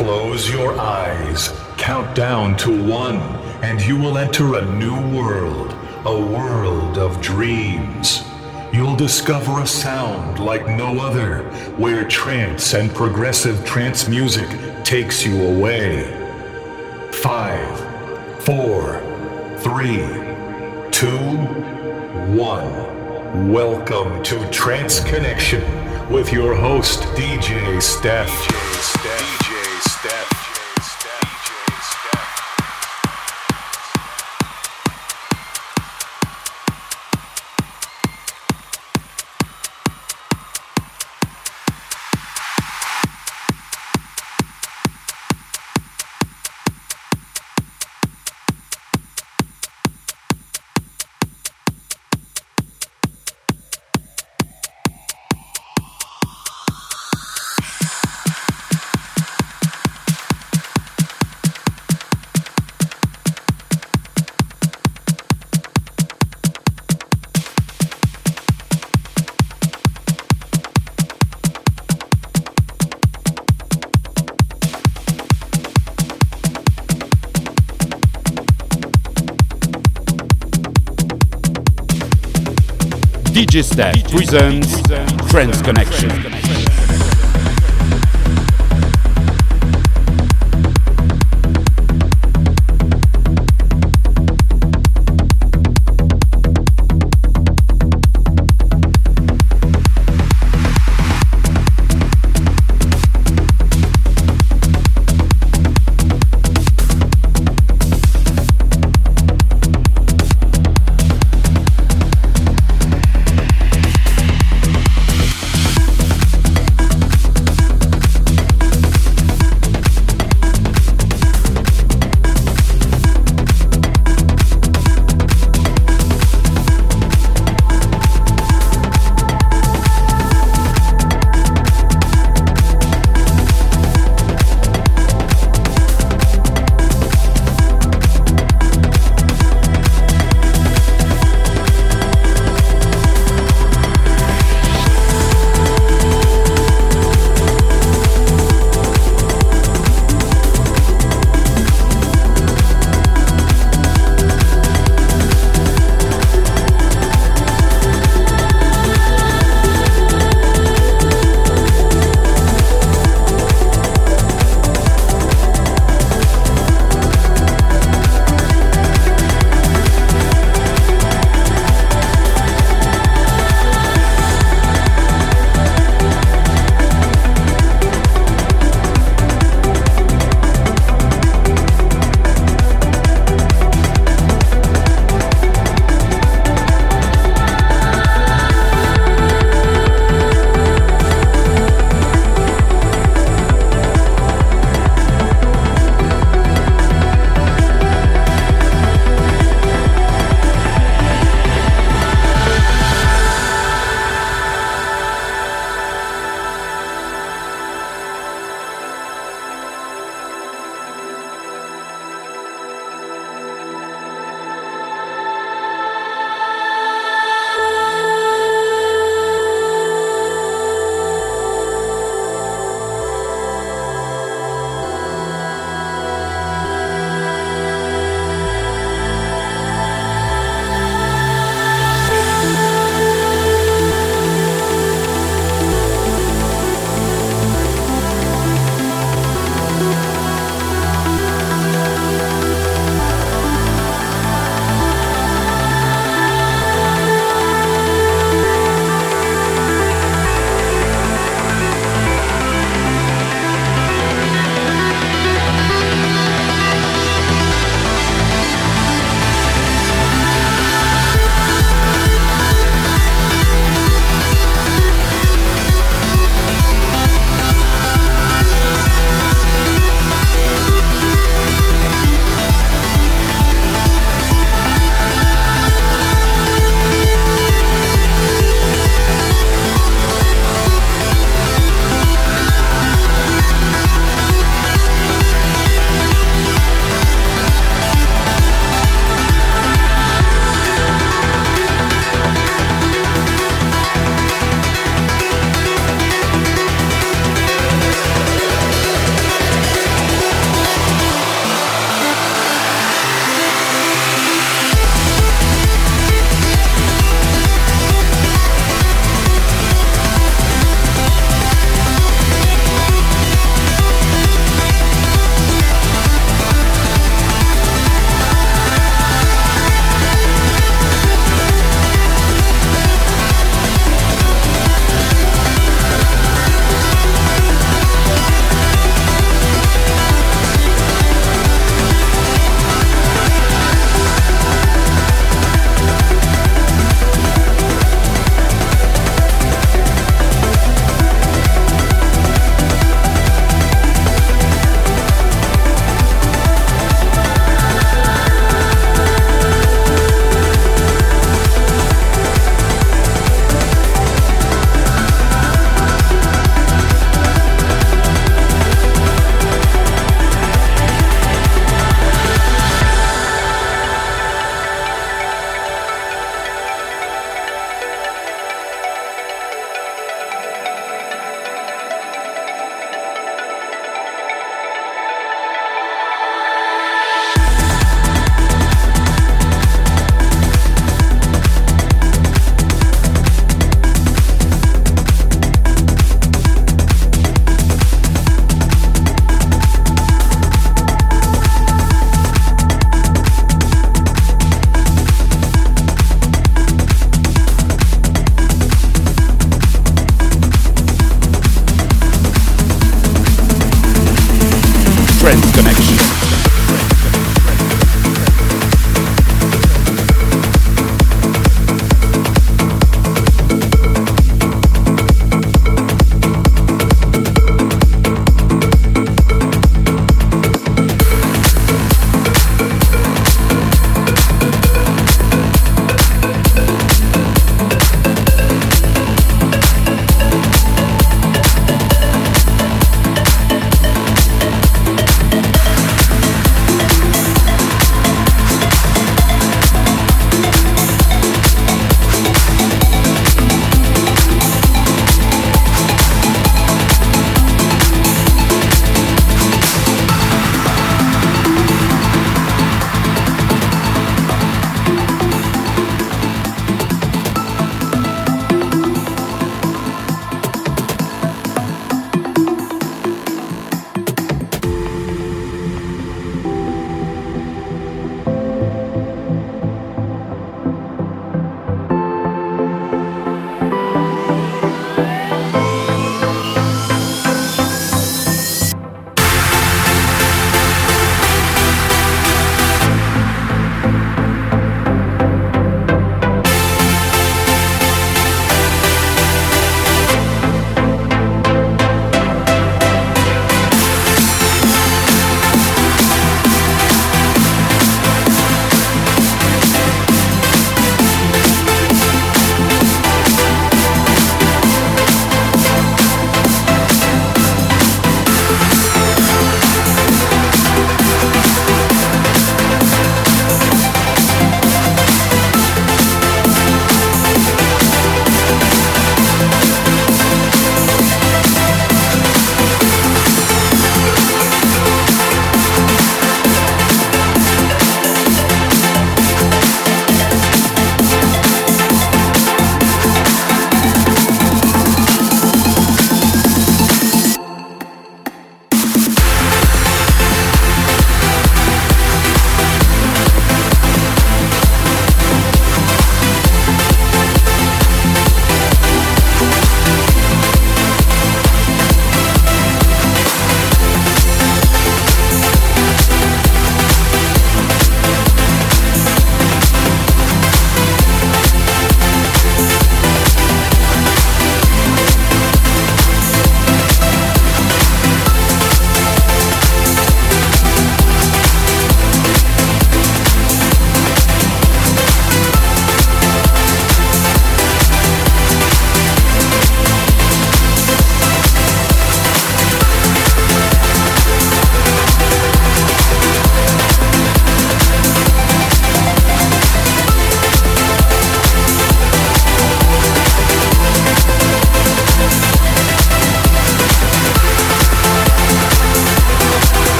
Close your eyes, count down to one, and you will enter a new world, a world of dreams. You'll discover a sound like no other, where trance and progressive trance music takes you away. Five, four, three, two, one. Welcome to Trance Connection with your host, DJ Steph. DJ Steph. DJ Steph presents Friends Connection.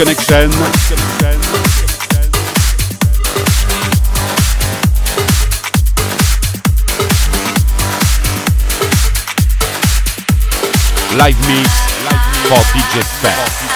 Connection. Live mix for DJ Steph.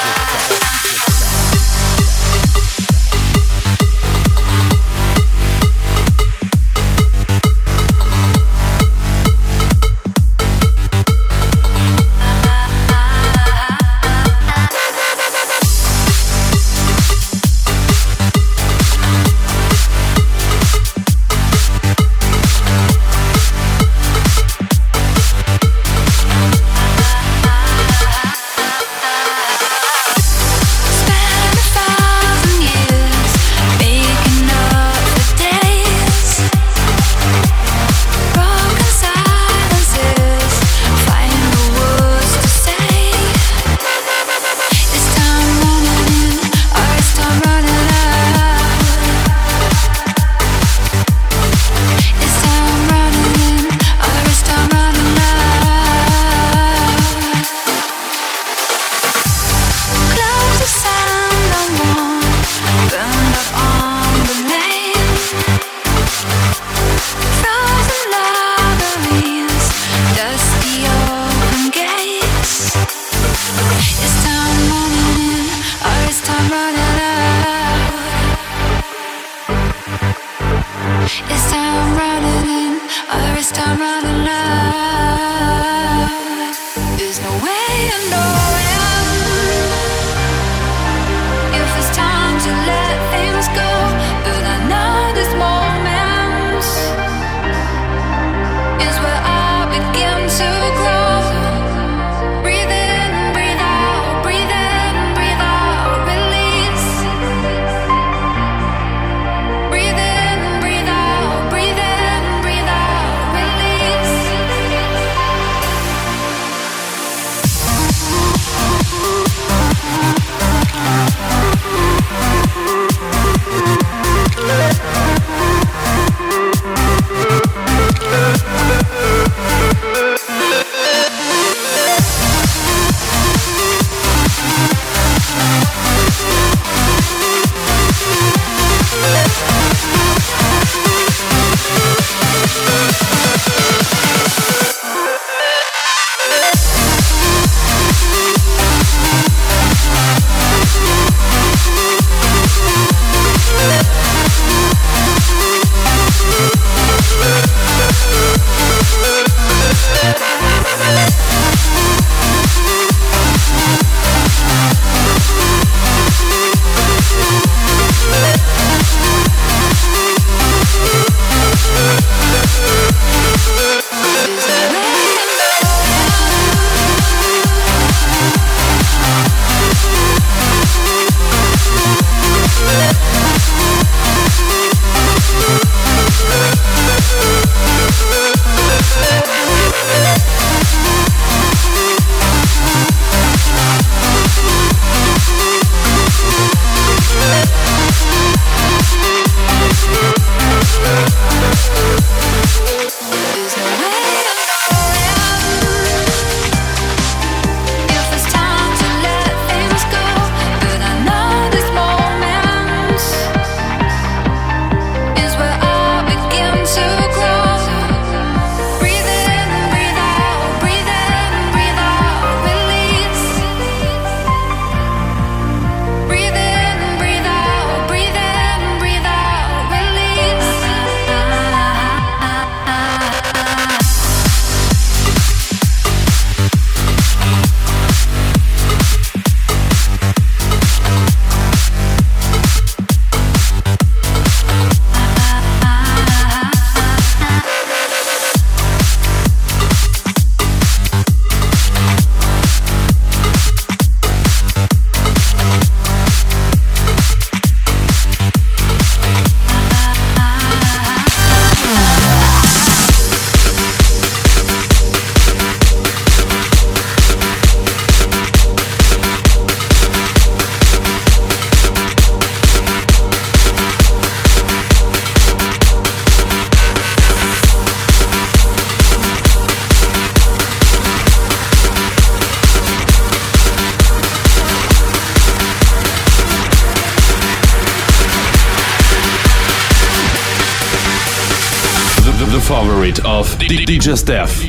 DJ Steph.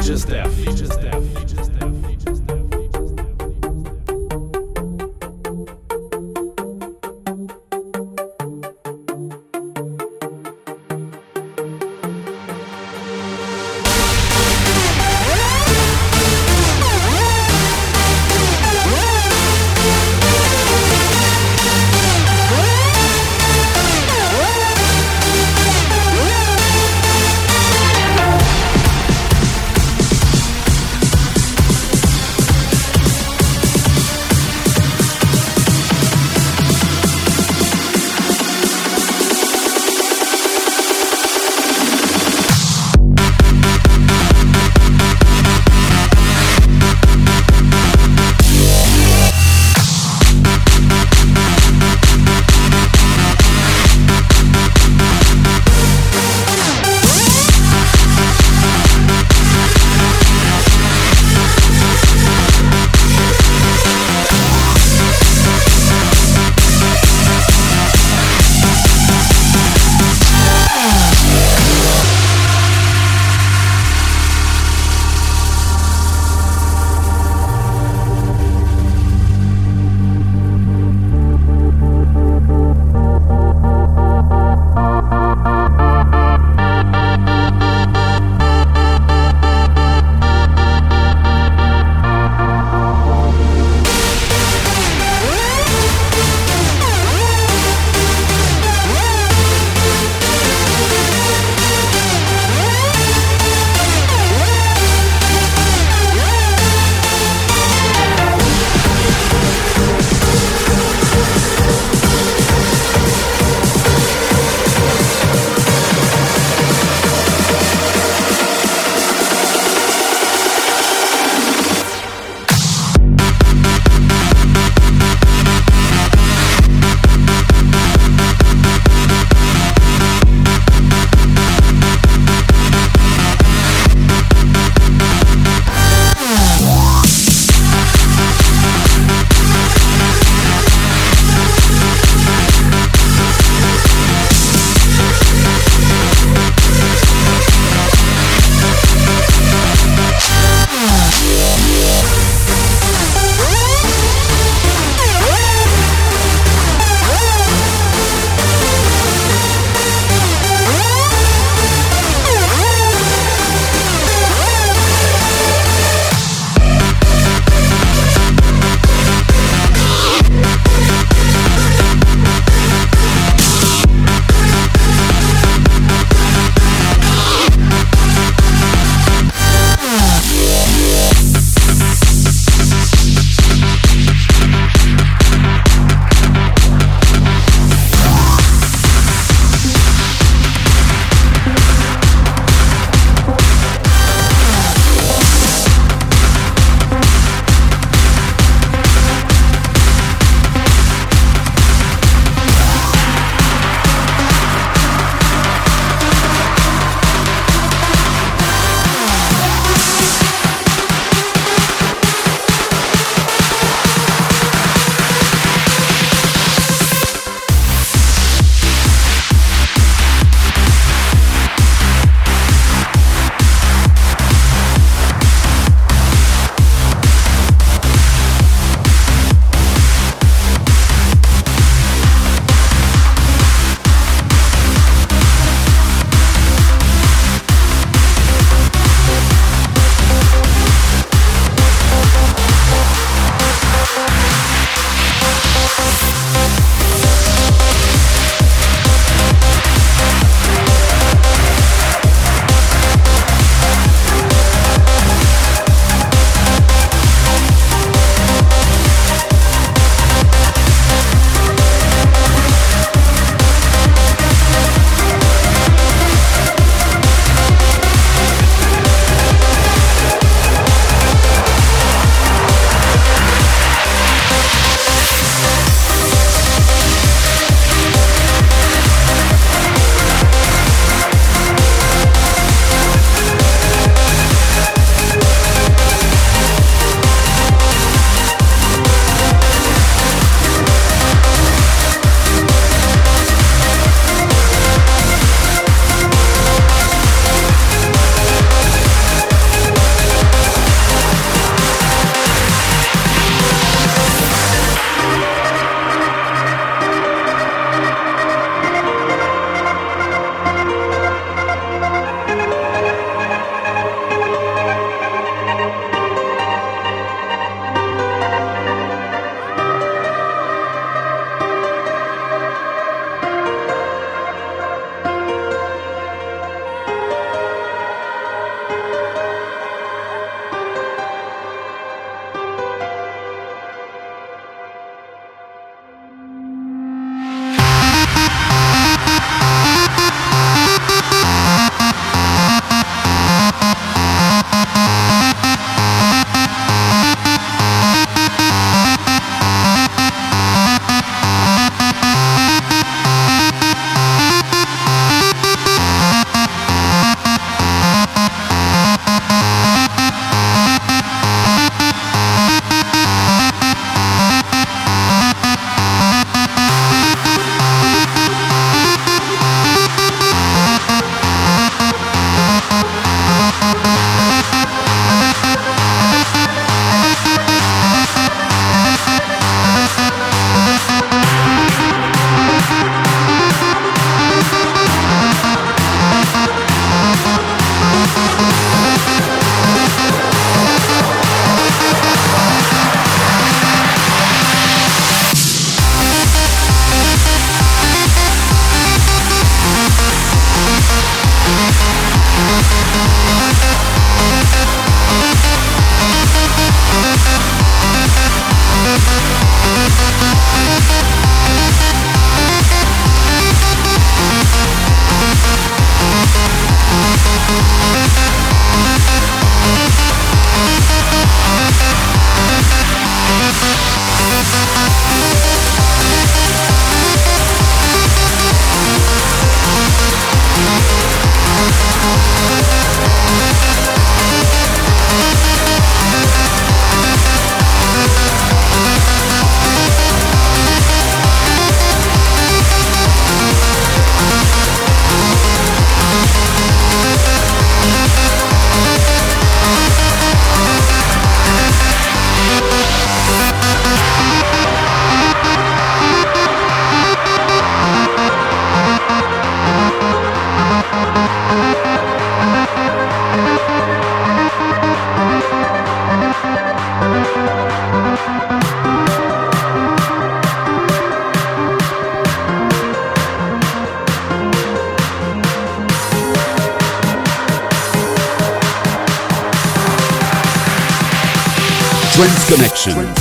Trans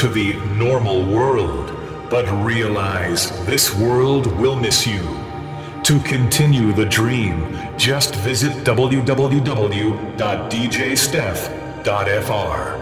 to the normal world, but realize this world will miss you. To continue the dream, just visit www.djsteph.fr.